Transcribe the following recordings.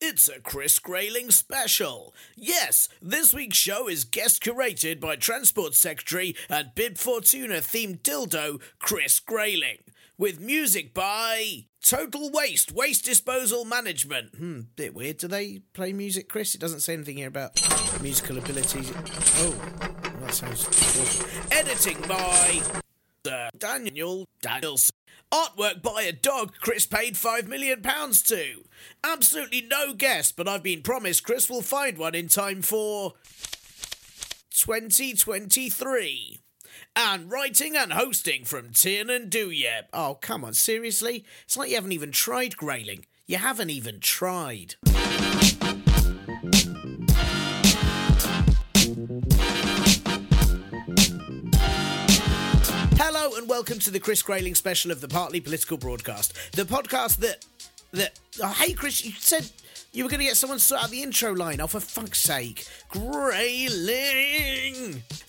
It's a Chris Grayling special. Yes, this week's show is guest curated by Transport Secretary and Bib Fortuna themed dildo Chris Grayling. With music by Total Waste, Waste Disposal Management. Hmm, bit weird. Do they play music, Chris? It doesn't say anything here about musical abilities. Oh, that sounds awful. Editing by uh, Daniel Danielson. Artwork by a dog Chris paid £5 million to. Absolutely no guess, but I've been promised Chris will find one in time for 2023. And writing and hosting from Tin Tiernan Douieb. Oh, come on, seriously? It's like you haven't even tried Grayling. You haven't even tried. Welcome to the Chris Grayling special of the Partly Political Broadcast, the podcast that that. Oh, hey, Chris, you said you were going to get someone to sort out the intro line. Oh, for fuck's sake, Grayling!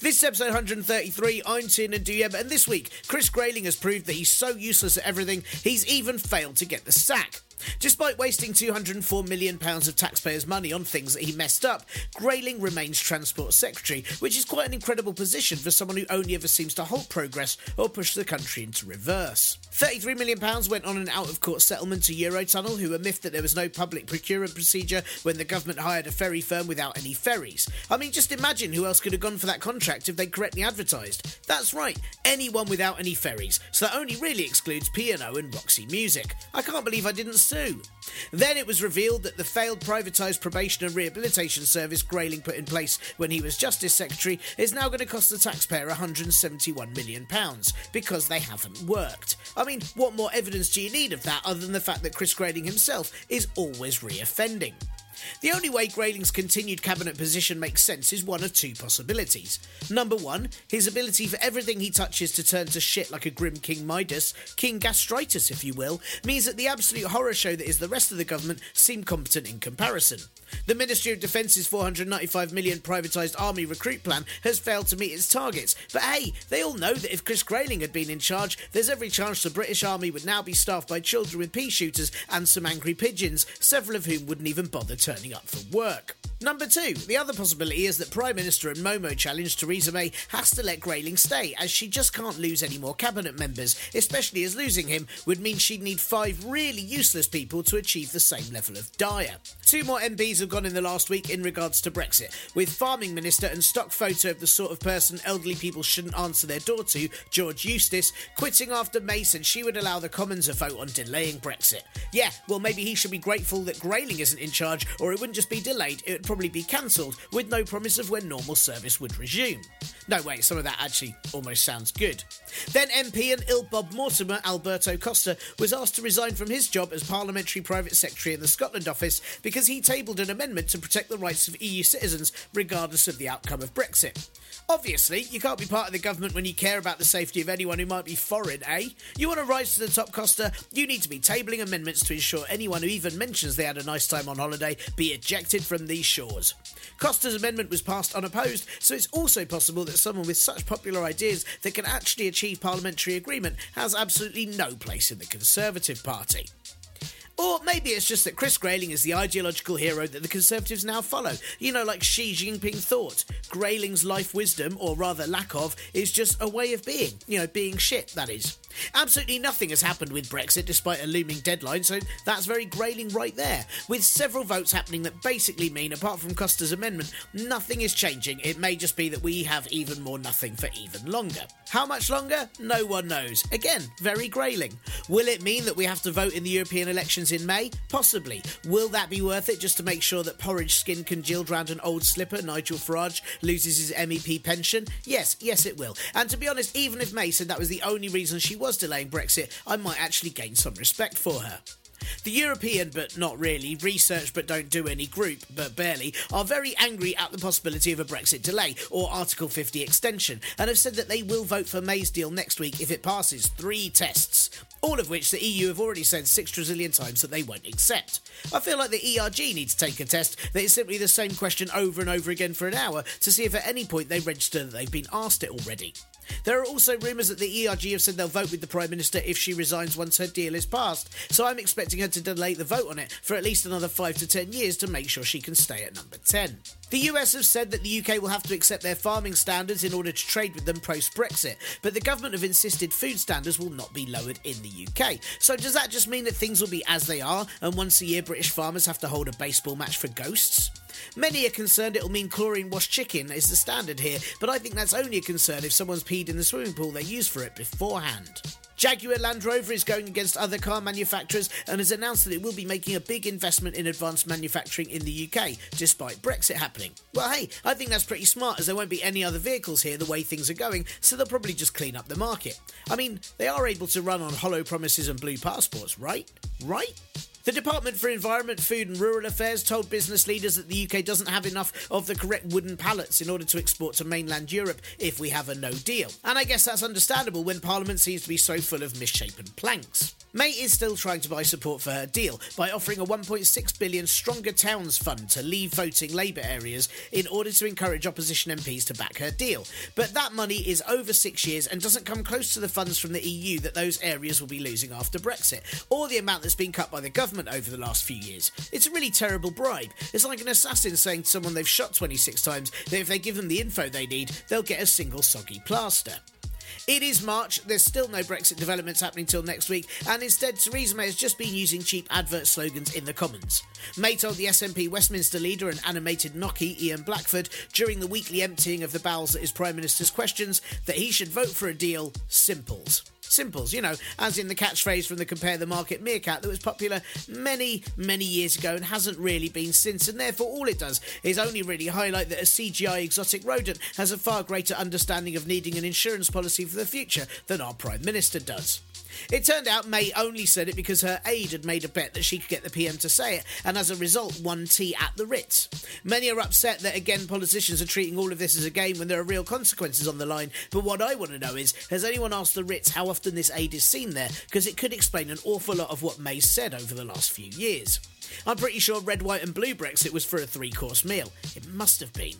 This is episode 133. I'm Tiernan Douieb, and this week, Chris Grayling has proved that he's so useless at everything, he's even failed to get the sack. Despite wasting £204 million of taxpayers' money on things that he messed up, Grayling remains Transport Secretary, which is quite an incredible position for someone who only ever seems to halt progress or push the country into reverse. £33 million went on an out of court settlement to Eurotunnel, who were miffed that there was no public procurement procedure when the government hired a ferry firm without any ferries. I mean, just imagine who else could have gone for that contract if they'd correctly advertised. That's right, anyone without any ferries, so that only really excludes P&O and Roxy Music. I can't believe I didn't sue. Then it was revealed that the failed privatised probation and rehabilitation service Grayling put in place when he was Justice Secretary is now going to cost the taxpayer £171 million because they haven't worked. I mean, what more evidence do you need of that other than the fact that Chris Grayling himself is always re-offending? The only way Grayling's continued cabinet position makes sense is one of two possibilities. Number one, his ability for everything he touches to turn to shit like a grim King Midas, King Gastritis if you will, means that the absolute horror show that is the rest of the government seem competent in comparison. The Ministry of Defence's 495 million privatised army recruit plan has failed to meet its targets, but hey, they all know that if Chris Grayling had been in charge, there's every chance the British Army would now be staffed by children with pea shooters and some angry pigeons, several of whom wouldn't even bother turning up for work. Number two, the other possibility is that Prime Minister and Momo challenge Theresa May has to let Grayling stay, as she just can't lose any more cabinet members, especially as losing him would mean she'd need five really useless people to achieve the same level of dire. Two more MPs have gone in the last week in regards to Brexit, with Farming Minister and stock photo of the sort of person elderly people shouldn't answer their door to, George Eustice, quitting after May said she would allow the Commons a vote on delaying Brexit. Yeah, well, maybe he should be grateful that Grayling isn't in charge, or it wouldn't just be delayed, it would probably be cancelled, with no promise of when normal service would resume. No, wait, some of that actually almost sounds good. Then MP and ill Bob Mortimer, Alberto Costa, was asked to resign from his job as Parliamentary Private Secretary in the Scotland office because he tabled an amendment to protect the rights of EU citizens regardless of the outcome of Brexit. Obviously, you can't be part of the government when you care about the safety of anyone who might be foreign, eh? You want to rise to the top, Costa? You need to be tabling amendments to ensure anyone who even mentions they had a nice time on holiday be ejected from these shores. Costa's amendment was passed unopposed, so it's also possible that someone with such popular ideas that can actually achieve parliamentary agreement has absolutely no place in the Conservative Party. Or maybe it's just that Chris Grayling is the ideological hero that the Conservatives now follow. You know, like Xi Jinping thought. Grayling's life wisdom, or rather lack of, is just a way of being. You know, being shit, that is. Absolutely nothing has happened with Brexit despite a looming deadline, so that's very Grayling right there. With several votes happening that basically mean, apart from Costa's amendment, nothing is changing. It may just be that we have even more nothing for even longer. How much longer? No one knows. Again, very Grayling. Will it mean that we have to vote in the European elections in May? Possibly. Will that be worth it just to make sure that porridge skin congealed round an old slipper, Nigel Farage, loses his MEP pension? Yes, yes, it will. And to be honest, even if May said that was the only reason she was delaying Brexit, I might actually gain some respect for her. The European, but not really, research but don't do any group, but barely, are very angry at the possibility of a Brexit delay or Article 50 extension and have said that they will vote for May's deal next week if it passes three tests. All of which the EU have already said six trillion times that they won't accept. I feel like the ERG needs to take a test that is simply the same question over and over again for an hour to see if at any point they register that they've been asked it already. There are also rumours that the ERG have said they'll vote with the Prime Minister if she resigns once her deal is passed, so I'm expecting her to delay the vote on it for at least another 5 to 10 years to make sure she can stay at number 10. The US have said that the UK will have to accept their farming standards in order to trade with them post Brexit, but the government have insisted food standards will not be lowered in the UK. So does that just mean that things will be as they are, and once a year British farmers have to hold a baseball match for ghosts? Many are concerned it'll mean chlorine washed chicken is the standard here, but I think that's only a concern if someone's peed in the swimming pool they used for it beforehand. Jaguar Land Rover is going against other car manufacturers and has announced that it will be making a big investment in advanced manufacturing in the UK, despite Brexit happening. Well, hey, I think that's pretty smart as there won't be any other vehicles here the way things are going, so they'll probably just clean up the market. I mean, they are able to run on hollow promises and blue passports, right? Right? The Department for Environment, Food and Rural Affairs told business leaders that the UK doesn't have enough of the correct wooden pallets in order to export to mainland Europe if we have a no deal. And I guess that's understandable when Parliament seems to be so full of misshapen planks. May is still trying to buy support for her deal by offering a 1.6 billion Stronger Towns fund to leave voting Labour areas in order to encourage opposition MPs to back her deal. But that money is over six years and doesn't come close to the funds from the EU that those areas will be losing after Brexit, or the amount that's been cut by the government over the last few years. It's a really terrible bribe. It's like an assassin saying to someone they've shot 26 times that if they give them the info they need, they'll get a single soggy plaster. It is March, there's still no Brexit developments happening till next week, and instead Theresa May has just been using cheap advert slogans in the Commons. May told the SNP Westminster leader and animated Nocky Ian Blackford during the weekly emptying of the bowels at his Prime Minister's questions that he should vote for a deal, simples. Simples, you know, as in the catchphrase from the Compare the Market meerkat that was popular many, many years ago and hasn't really been since, and therefore all it does is only really highlight that a CGI exotic rodent has a far greater understanding of needing an insurance policy for the future than our Prime Minister does. It turned out May only said it because her aide had made a bet that she could get the PM to say it, and as a result, won tea at the Ritz. Many are upset that, again, politicians are treating all of this as a game when there are real consequences on the line. But what I want to know is has anyone asked the Ritz how often this aide is seen there? Because it could explain an awful lot of what May said over the last few years. I'm pretty sure red, white, and blue Brexit was for a three course meal. It must have been.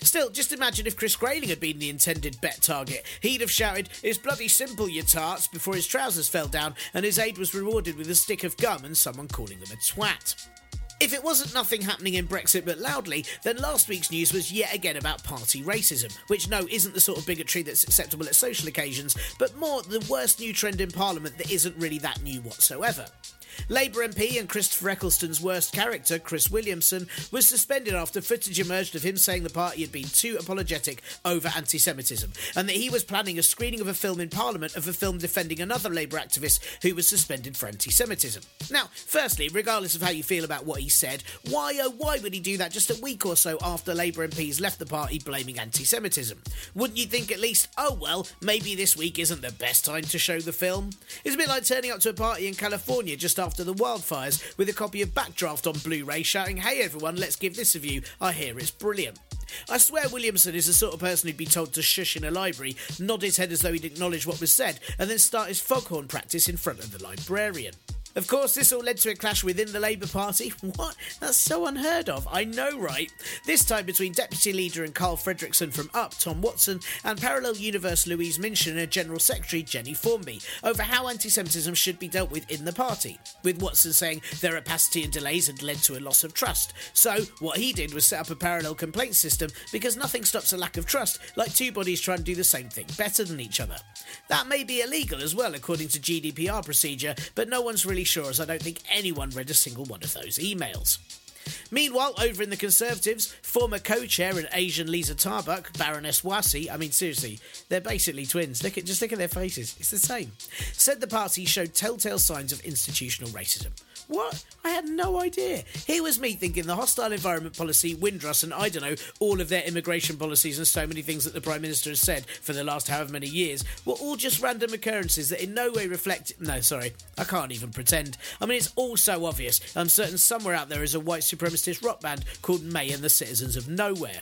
Still, just imagine if Chris Grayling had been the intended bet target. He'd have shouted, It's bloody simple, you tarts, before his trousers fell down and his aide was rewarded with a stick of gum and someone calling him a twat. If it wasn't nothing happening in Brexit but loudly, then last week's news was yet again about party racism, which no isn't the sort of bigotry that's acceptable at social occasions, but more the worst new trend in Parliament that isn't really that new whatsoever. Labour MP and Christopher Eccleston's worst character, Chris Williamson, was suspended after footage emerged of him saying the party had been too apologetic over anti Semitism and that he was planning a screening of a film in Parliament of a film defending another Labour activist who was suspended for anti Semitism. Now, firstly, regardless of how you feel about what he said, why oh why would he do that just a week or so after Labour MPs left the party blaming anti Semitism? Wouldn't you think at least, oh well, maybe this week isn't the best time to show the film? It's a bit like turning up to a party in California just the wildfires with a copy of Backdraft on Blu ray shouting, Hey everyone, let's give this a view. I hear it's brilliant. I swear Williamson is the sort of person who'd be told to shush in a library, nod his head as though he'd acknowledge what was said, and then start his foghorn practice in front of the librarian. Of course, this all led to a clash within the Labour Party. What? That's so unheard of. I know, right? This time between Deputy Leader and Carl Fredricksen from UP, Tom Watson, and Parallel Universe Louise Minchin and General Secretary Jenny Formby over how anti Semitism should be dealt with in the party, with Watson saying their opacity and delays had led to a loss of trust. So, what he did was set up a parallel complaint system because nothing stops a lack of trust, like two bodies trying to do the same thing better than each other. That may be illegal as well, according to GDPR procedure, but no one's really sure as I don't think anyone read a single one of those emails. Meanwhile, over in the Conservatives, former co-chair and Asian Lisa Tarbuck, Baroness Warsi, I mean seriously, they're basically twins. Look at just look at their faces. It's the same. Said the party showed telltale signs of institutional racism. What? I had no idea. Here was me thinking the hostile environment policy, Windrush, and I don't know, all of their immigration policies and so many things that the Prime Minister has said for the last however many years were all just random occurrences that in no way reflect. No, sorry, I can't even pretend. I mean, it's all so obvious. I'm certain somewhere out there is a white supremacist rock band called May and the Citizens of Nowhere.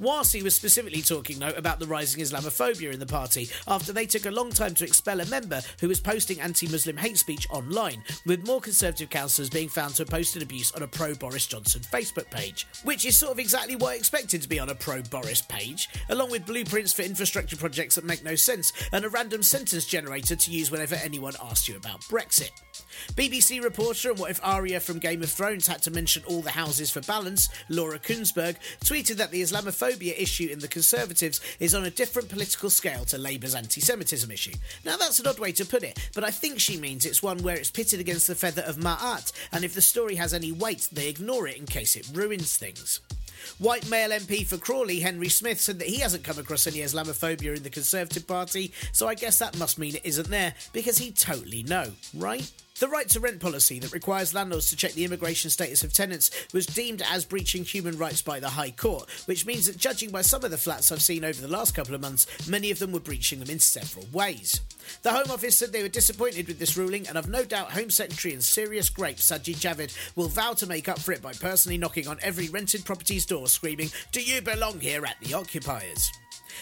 Warsi was specifically talking, though, about the rising Islamophobia in the party after they took a long time to expel a member who was posting anti Muslim hate speech online, with more Conservative councillors being found to have posted abuse on a pro Boris Johnson Facebook page. Which is sort of exactly what I expected to be on a pro Boris page, along with blueprints for infrastructure projects that make no sense and a random sentence generator to use whenever anyone asks you about Brexit. BBC reporter and what if Arya from Game of Thrones had to mention all the houses for balance, Laura Kuenssberg, tweeted that the Islamophobia issue in the Conservatives is on a different political scale to Labour's anti Semitism issue. Now, that's an odd way to put it, but I think she means it's one where it's pitted against the feather of Ma'at, and if the story has any weight, they ignore it in case it ruins things. White male MP for Crawley, Henry Smith, said that he hasn't come across any Islamophobia in the Conservative Party, so I guess that must mean it isn't there, because he'd totally know, right? The right to rent policy that requires landlords to check the immigration status of tenants was deemed as breaching human rights by the High Court, which means that judging by some of the flats I've seen over the last couple of months, many of them were breaching them in several ways. The Home Office said they were disappointed with this ruling, and I've no doubt Home Secretary and serious grape Sajid Javid will vow to make up for it by personally knocking on every rented property's door screaming, Do you belong here at the occupiers?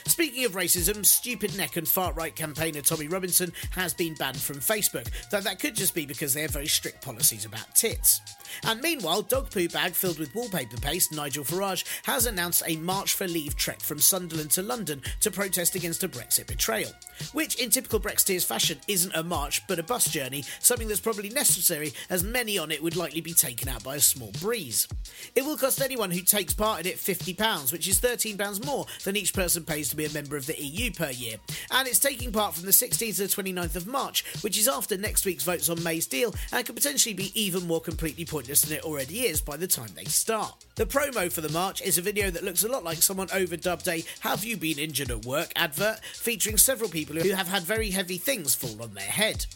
Speaking of racism, stupid neck and far right campaigner Tommy Robinson has been banned from Facebook, though that could just be because they have very strict policies about tits. And meanwhile, dog poo bag filled with wallpaper paste, Nigel Farage, has announced a March for Leave trek from Sunderland to London to protest against a Brexit betrayal. Which, in typical Brexiteers fashion, isn't a march but a bus journey, something that's probably necessary as many on it would likely be taken out by a small breeze. It will cost anyone who takes part in it £50, which is £13 more than each person pays to be a member of the EU per year. And it's taking part from the 16th to the 29th of March, which is after next week's votes on May's deal and could potentially be even more completely pointless than it already is by the time they start. The promo for the march is a video that looks a lot like someone overdubbed a Have You Been Injured at Work advert, featuring several people who have had very heavy things fall on their head.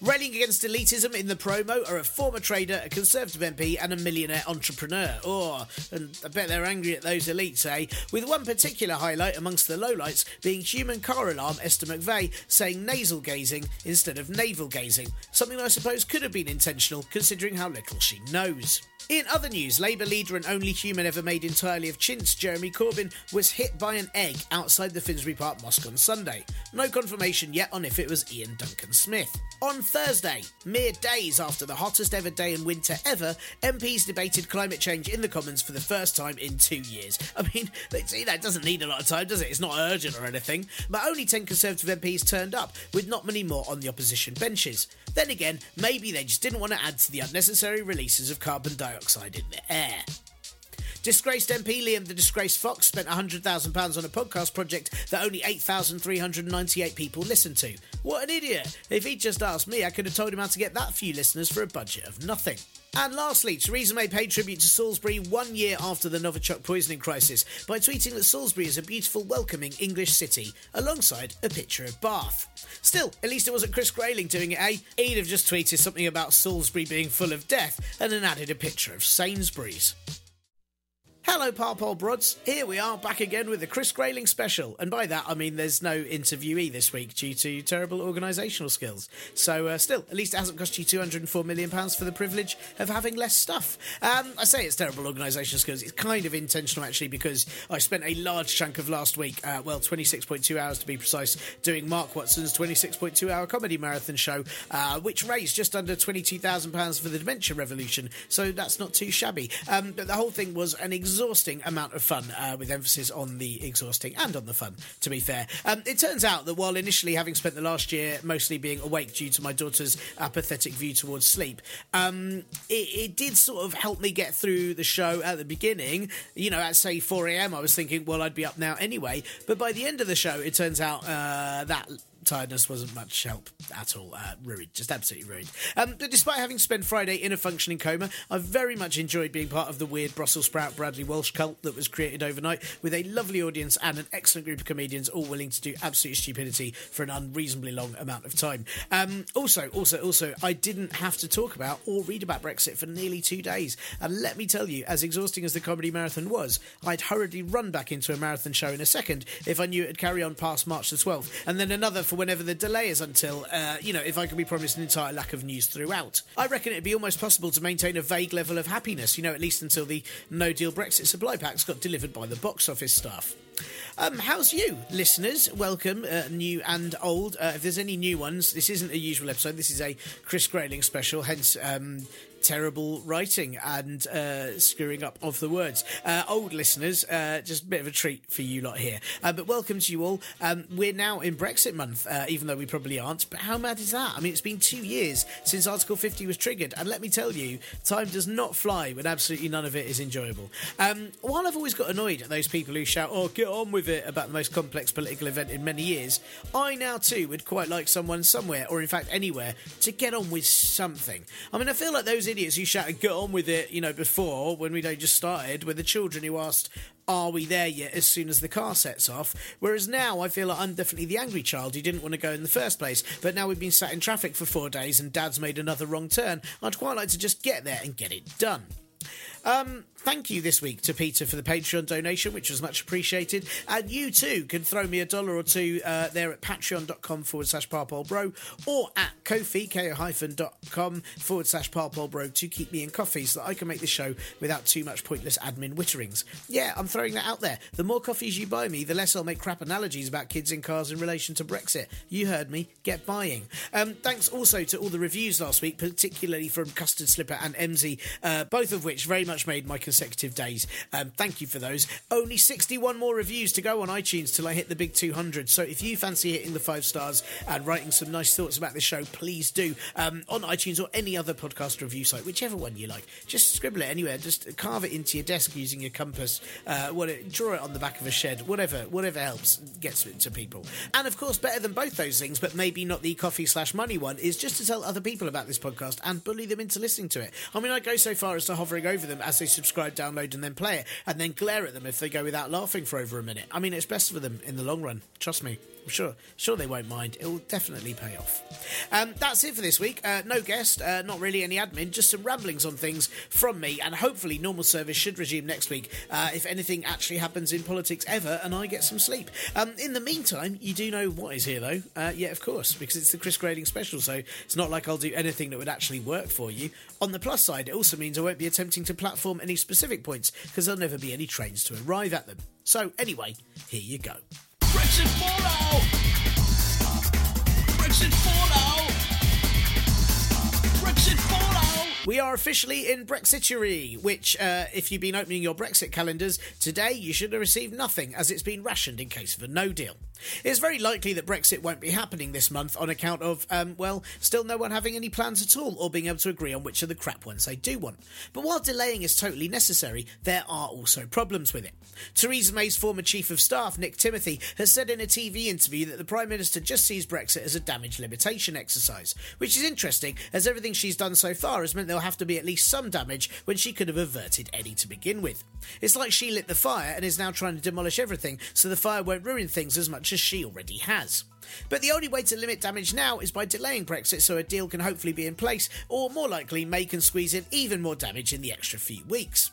Railing against elitism in the promo are a former trader, a Conservative MP, and a millionaire entrepreneur. Oh, and I bet they're angry at those elites, eh? With one particular highlight amongst the lowlights being human car alarm Esther McVey saying nasal gazing instead of navel gazing, something I suppose could have been intentional considering how little she knows. In other news, Labour leader and only human ever made entirely of chintz, Jeremy Corbyn, was hit by an egg outside the Finsbury Park Mosque on Sunday. No confirmation yet on if it was Iain Duncan Smith. On Thursday, mere days after the hottest ever day in winter ever, MPs debated climate change in the Commons for the first time in two years. I mean, see, that doesn't need a lot of time, does it? It's not urgent or anything. But only 10 Conservative MPs turned up, with not many more on the opposition benches. Then again, maybe they just didn't want to add to the unnecessary releases of carbon dioxide in the air. Disgraced MP Liam the Disgraced Fox spent £100,000 on a podcast project that only 8,398 people listened to. What an idiot! If he'd just asked me, I could have told him how to get that few listeners for a budget of nothing. And lastly, Theresa May paid tribute to Salisbury one year after the Novichok poisoning crisis by tweeting that Salisbury is a beautiful, welcoming English city, alongside a picture of Bath. Still, at least it wasn't Chris Grayling doing it, eh? He'd have just tweeted something about Salisbury being full of death and then added a picture of Sainsbury's. Hello, Parpole Brods. Here we are back again with the Chris Grayling special. And by that, I mean there's no interviewee this week due to terrible organisational skills. So, uh, still, at least it hasn't cost you £204 million for the privilege of having less stuff. Um, I say it's terrible organisational skills. It's kind of intentional, actually, because I spent a large chunk of last week, uh, well, 26.2 hours to be precise, doing Mark Watson's 26.2 hour comedy marathon show, uh, which raised just under £22,000 for the Dementia Revolution. So that's not too shabby. Um, but the whole thing was an amount of fun, uh, with emphasis on the exhausting and on the fun, to be fair. Um, it turns out that while initially having spent the last year mostly being awake due to my daughter's apathetic view towards sleep, um, it, it, did sort of help me get through the show at the beginning. You know, at say 4 a.m., I was thinking, well, I'd be up now anyway. But by the end of the show, it turns out uh, that tiredness wasn't much help at all. Uh, ruined, just absolutely ruined. Um, but despite having spent Friday in a functioning coma, I very much enjoyed being part of the weird Brussels sprout Bradley Walsh cult that was created overnight with a lovely audience and an excellent group of comedians all willing to do absolute stupidity for an unreasonably long amount of time. Um, also, also, also, I didn't have to talk about or read about Brexit for nearly two days. And let me tell you, as exhausting as the comedy marathon was, I'd hurriedly run back into a marathon show in a second if I knew it'd carry on past March the 12th, and then another for whenever the delay is until, uh, you know, if I can be promised an entire lack of news throughout. I reckon it'd be almost possible to maintain a vague level of happiness, you know, at least until the no deal Brexit supply packs got delivered by the box office staff. Um, how's you, listeners? Welcome, uh, new and old. Uh, if there's any new ones, this isn't a usual episode. This is a Chris Grayling special, hence um, terrible writing and uh, screwing up of the words. Uh, old listeners, uh, just a bit of a treat for you lot here. Uh, but welcome to you all. Um, we're now in Brexit month, uh, even though we probably aren't. But how mad is that? I mean, it's been two years since Article 50 was triggered, and let me tell you, time does not fly when absolutely none of it is enjoyable. Um, while I've always got annoyed at those people who shout, "Oh, get on with it," about the most complex political event in many years, I now too would quite like someone somewhere, or in fact anywhere, to get on with something. I mean, I feel like those idiots who shouted, get on with it, you know, before, when we'd just started, were the children who asked, are we there yet as soon as the car sets off? Whereas now I feel like I'm definitely the angry child who didn't want to go in the first place. But now we've been sat in traffic for four days and dad's made another wrong turn. I'd quite like to just get there and get it done. Um, thank you this week to Peter for the Patreon donation, which was much appreciated. And you too can throw me a dollar or two uh, there at patreon.com forward slash parpolebro or at kofi, ko-fi.com forward slash parpolebro to keep me in coffee so that I can make this show without too much pointless admin witterings. Yeah, I'm throwing that out there. The more coffees you buy me, the less I'll make crap analogies about kids in cars in relation to Brexit. You heard me. Get buying. Um, thanks also to all the reviews last week, particularly from Custard Slipper and Emsy, uh, both of which very much much made my consecutive days. Um, thank you for those. Only 61 more reviews to go on iTunes till I hit the big 200. So if you fancy hitting the five stars and writing some nice thoughts about this show, please do um, on iTunes or any other podcast review site, whichever one you like. Just scribble it anywhere. Just carve it into your desk using your compass. Uh, what it, draw it on the back of a shed. Whatever, whatever helps gets it to people. And of course, better than both those things, but maybe not the coffee slash money one, is just to tell other people about this podcast and bully them into listening to it. I mean, I go so far as to hovering over them as they subscribe, download, and then play it, and then glare at them if they go without laughing for over a minute. I mean, it's best for them in the long run. Trust me. I'm sure, sure they won't mind. It will definitely pay off. Um, that's it for this week. Uh, no guest, uh, not really any admin, just some ramblings on things from me, and hopefully normal service should resume next week uh, if anything actually happens in politics ever, and I get some sleep. Um, in the meantime, you do know what is here though. Uh, yeah, of course, because it's the Chris Grayling special, so it's not like I'll do anything that would actually work for you. On the plus side, it also means I won't be attempting to platform any specific points because there'll never be any trains to arrive at them. So anyway, here you go. Brexit fallout! Brexit fallout! Brexit fallout! We are officially in Brexitery, which, uh, if you've been opening your Brexit calendars today, you should have received nothing as it's been rationed in case of a no deal. It's very likely that Brexit won't be happening this month on account of, um, well, still no one having any plans at all or being able to agree on which of the crap ones they do want. But while delaying is totally necessary, there are also problems with it. Theresa May's former Chief of Staff, Nick Timothy, has said in a TV interview that the Prime Minister just sees Brexit as a damage limitation exercise, which is interesting as everything she's done so far has meant there'll have to be at least some damage when she could have averted any to begin with. It's like she lit the fire and is now trying to demolish everything so the fire won't ruin things as much as she already has. But the only way to limit damage now is by delaying Brexit so a deal can hopefully be in place, or more likely, May can squeeze in even more damage in the extra few weeks.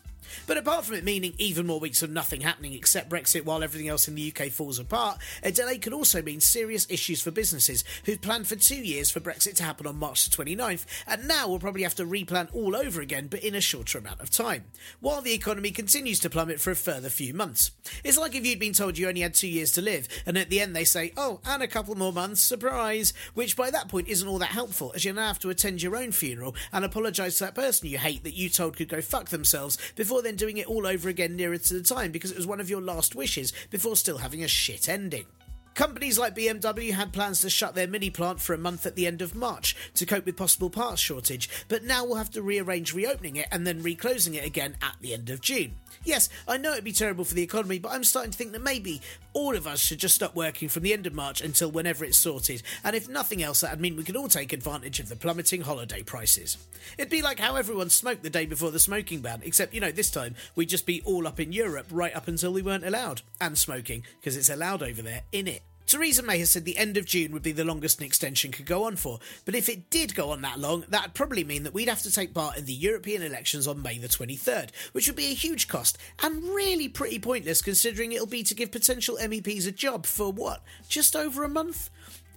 But apart from it meaning even more weeks of nothing happening except Brexit while everything else in the UK falls apart, a delay could also mean serious issues for businesses who've planned for two years for Brexit to happen on March 29th, and now will probably have to replan all over again, but in a shorter amount of time, while the economy continues to plummet for a further few months. It's like if you'd been told you only had two years to live, and at the end they say, oh, and a couple more months, surprise, which by that point isn't all that helpful, as you now have to attend your own funeral and apologise to that person you hate that you told could go fuck themselves before then doing it all over again nearer to the time because it was one of your last wishes before still having a shit ending. Companies like BMW had plans to shut their mini plant for a month at the end of March to cope with possible parts shortage, but now will have to rearrange reopening it and then reclosing it again at the end of June. Yes, I know it'd be terrible for the economy, but I'm starting to think that maybe all of us should just stop working from the end of March until whenever it's sorted, and if nothing else, that'd mean we could all take advantage of the plummeting holiday prices. It'd be like how everyone smoked the day before the smoking ban, except, you know, this time we'd just be all up in Europe right up until we weren't allowed, and smoking, because it's allowed over there, in it. Theresa May has said the end of June would be the longest an extension could go on for, but if it did go on that long, that'd probably mean that we'd have to take part in the European elections on May the 23rd, which would be a huge cost and really pretty pointless considering it'll be to give potential MEPs a job for what, just over a month?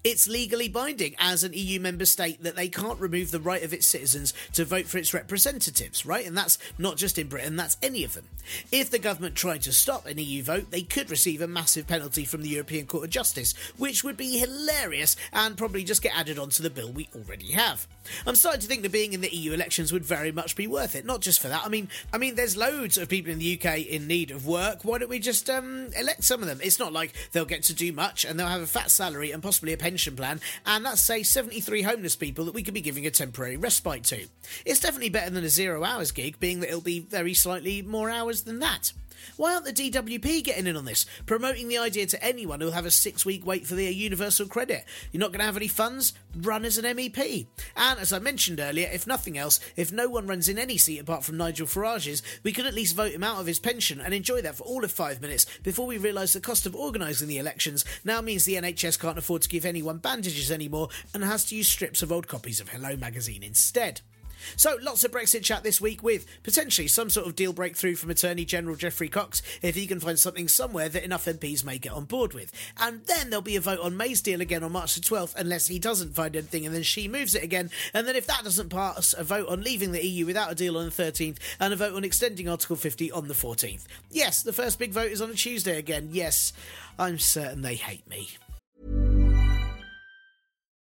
It's legally binding as an EU member state that they can't remove the right of its citizens to vote for its representatives, right? And that's not just in Britain, that's any of them. If the government tried to stop an EU vote, they could receive a massive penalty from the European Court of Justice, which would be hilarious and probably just get added onto the bill we already have. I'm starting to think that being in the EU elections would very much be worth it, not just for that. I mean, I mean, there's loads of people in the UK in need of work. Why don't we just um, elect some of them? It's not like they'll get to do much and they'll have a fat salary and possibly a pension plan, and that's, say, 73 homeless people that we could be giving a temporary respite to. It's definitely better than a zero hours gig, being that it'll be very slightly more hours than that. Why aren't the DWP getting in on this? Promoting the idea to anyone who'll have a six week wait for their universal credit. You're not going to have any funds? Run as an MEP. And as I mentioned earlier, if nothing else, if no one runs in any seat apart from Nigel Farage's, we could at least vote him out of his pension and enjoy that for all of five minutes before we realise the cost of organising the elections now means the NHS can't afford to give anyone bandages anymore and has to use strips of old copies of Hello magazine instead. So, lots of Brexit chat this week with potentially some sort of deal breakthrough from Attorney General Geoffrey Cox if he can find something somewhere that enough MPs may get on board with. And then there'll be a vote on May's deal again on March the 12th, unless he doesn't find anything and then she moves it again. And then if that doesn't pass, a vote on leaving the EU without a deal on the 13th, and a vote on extending Article 50 on the 14th. Yes, the first big vote is on a Tuesday again. Yes, I'm certain they hate me.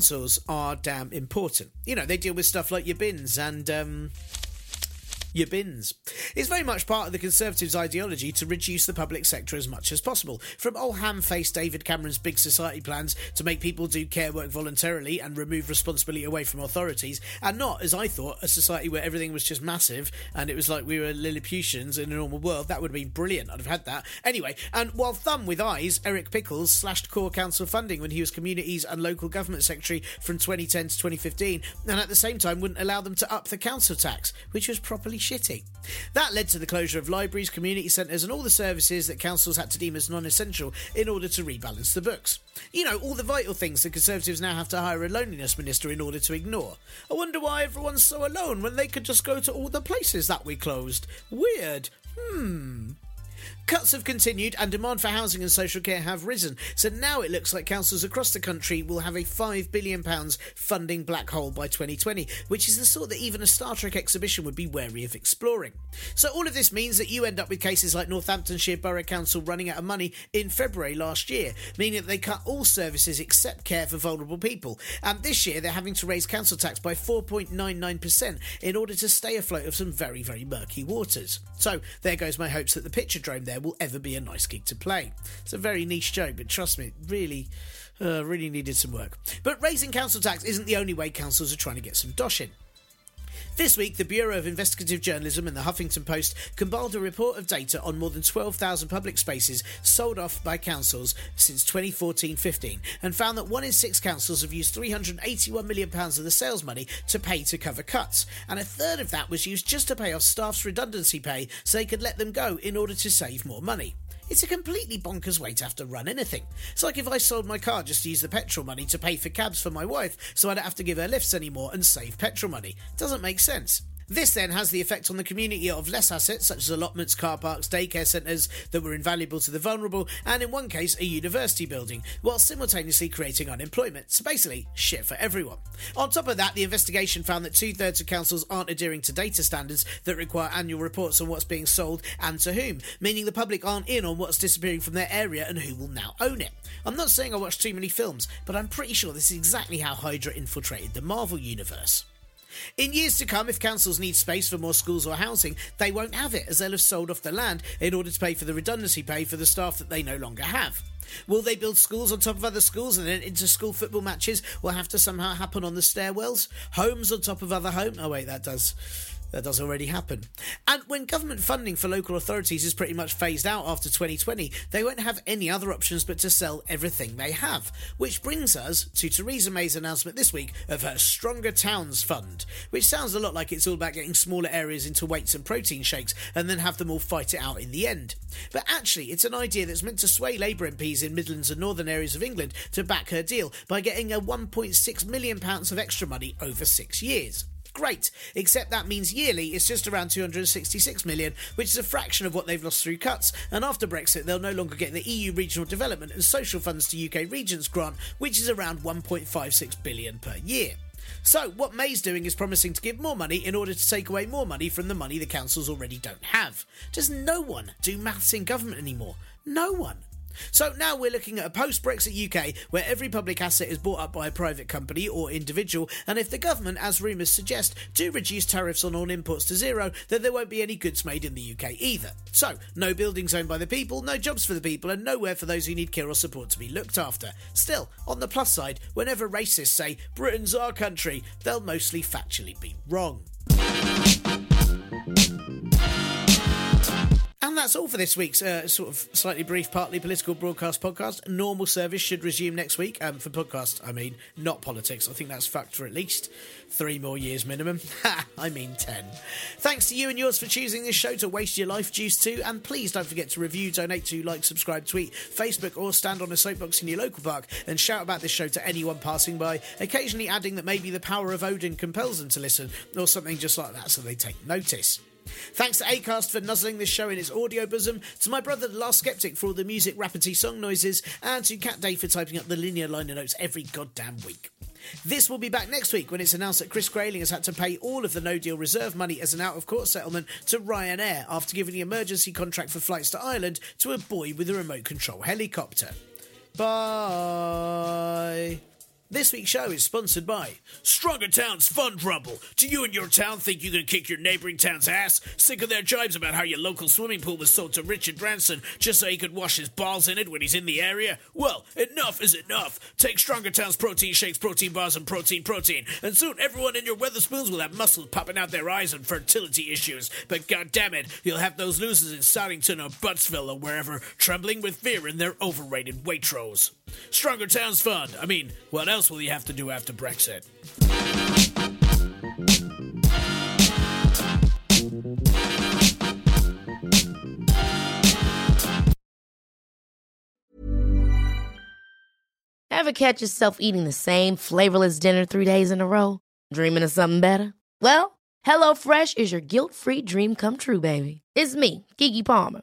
Councils are damn important. You know, they deal with stuff like your bins and, um, your bins. It's very much part of the Conservatives' ideology to reduce the public sector as much as possible. From old ham faced David Cameron's big society plans to make people do care work voluntarily and remove responsibility away from authorities, and not, as I thought, a society where everything was just massive and it was like we were Lilliputians in a normal world. That would have been brilliant. I'd have had that. Anyway, and while Thumb with Eyes, Eric Pickles slashed core council funding when he was Communities and Local Government Secretary from 2010 to 2015, and at the same time wouldn't allow them to up the council tax, which was properly shitty. That led to the closure of libraries, community centres, and all the services that councils had to deem as non essential in order to rebalance the books. You know, all the vital things the Conservatives now have to hire a loneliness minister in order to ignore. I wonder why everyone's so alone when they could just go to all the places that we closed. Weird. Hmm. Cuts have continued and demand for housing and social care have risen. So now it looks like councils across the country will have a £5 billion funding black hole by 2020, which is the sort that even a Star Trek exhibition would be wary of exploring. So all of this means that you end up with cases like Northamptonshire Borough Council running out of money in February last year, meaning that they cut all services except care for vulnerable people. And this year they're having to raise council tax by 4.99% in order to stay afloat of some very, very murky waters. So there goes my hopes that the Picturedrome there will ever be a nice gig to play. It's a very niche joke, but trust me, really, uh, really needed some work. But raising council tax isn't the only way councils are trying to get some dosh in. This week, the Bureau of Investigative Journalism and the Huffington Post compiled a report of data on more than 12,000 public spaces sold off by councils since 2014 15 and found that one in six councils have used £381 million of the sales money to pay to cover cuts, and a third of that was used just to pay off staff's redundancy pay so they could let them go in order to save more money. It's a completely bonkers way to have to run anything. It's like if I sold my car just to use the petrol money to pay for cabs for my wife so I don't have to give her lifts anymore and save petrol money. Doesn't make sense. This then has the effect on the community of less assets, such as allotments, car parks, daycare centres that were invaluable to the vulnerable, and in one case, a university building, while simultaneously creating unemployment. So basically, shit for everyone. On top of that, the investigation found that two thirds of councils aren't adhering to data standards that require annual reports on what's being sold and to whom, meaning the public aren't in on what's disappearing from their area and who will now own it. I'm not saying I watch too many films, but I'm pretty sure this is exactly how Hydra infiltrated the Marvel Universe. In years to come, if councils need space for more schools or housing, they won't have it as they'll have sold off the land in order to pay for the redundancy pay for the staff that they no longer have. Will they build schools on top of other schools and then inter school football matches will have to somehow happen on the stairwells? Homes on top of other homes? Oh, wait, that does. That does already happen. And when government funding for local authorities is pretty much phased out after 2020, they won't have any other options but to sell everything they have. Which brings us to Theresa May's announcement this week of her Stronger Towns Fund, which sounds a lot like it's all about getting smaller areas into weights and protein shakes and then have them all fight it out in the end. But actually, it's an idea that's meant to sway Labour MPs in Midlands and northern areas of England to back her deal by getting a £1.6 million of extra money over six years. Great, except that means yearly it's just around 266 million, which is a fraction of what they've lost through cuts. And after Brexit, they'll no longer get the EU Regional Development and Social Funds to UK Regions grant, which is around 1.56 billion per year. So, what May's doing is promising to give more money in order to take away more money from the money the councils already don't have. Does no one do maths in government anymore? No one. So now we're looking at a post Brexit UK where every public asset is bought up by a private company or individual, and if the government, as rumours suggest, do reduce tariffs on all imports to zero, then there won't be any goods made in the UK either. So, no buildings owned by the people, no jobs for the people, and nowhere for those who need care or support to be looked after. Still, on the plus side, whenever racists say Britain's our country, they'll mostly factually be wrong. That's all for this week's uh, sort of slightly brief, partly political broadcast podcast. Normal service should resume next week. Um, for podcast, I mean, not politics. I think that's fucked for at least three more years minimum. I mean, ten. Thanks to you and yours for choosing this show to waste your life juice to. And please don't forget to review, donate to, like, subscribe, tweet, Facebook, or stand on a soapbox in your local park and shout about this show to anyone passing by, occasionally adding that maybe the power of Odin compels them to listen, or something just like that so they take notice. Thanks to Acast for nuzzling this show in its audio bosom, to my brother the Last Skeptic for all the music rapidity song noises, and to Cat Day for typing up the linear liner notes every goddamn week. This will be back next week when it's announced that Chris Grayling has had to pay all of the no deal reserve money as an out of court settlement to Ryanair after giving the emergency contract for flights to Ireland to a boy with a remote control helicopter. Bye. This week's show is sponsored by Stronger Town's Fund Rumble. Do you and your town think you can kick your neighboring town's ass? Sick of their jibes about how your local swimming pool was sold to Richard Branson just so he could wash his balls in it when he's in the area? Well, enough is enough. Take Stronger Town's protein shakes, protein bars, and protein protein, and soon everyone in your Wetherspoons will have muscles popping out their eyes and fertility issues. But goddammit, you'll have those losers in Soddington or Buttsville or wherever trembling with fear in their overrated Waitrose. Stronger Towns Fund. I mean, what else will you have to do after Brexit? Ever catch yourself eating the same flavorless dinner three days in a row? Dreaming of something better? Well, HelloFresh is your guilt free dream come true, baby. It's me, Keke Palmer.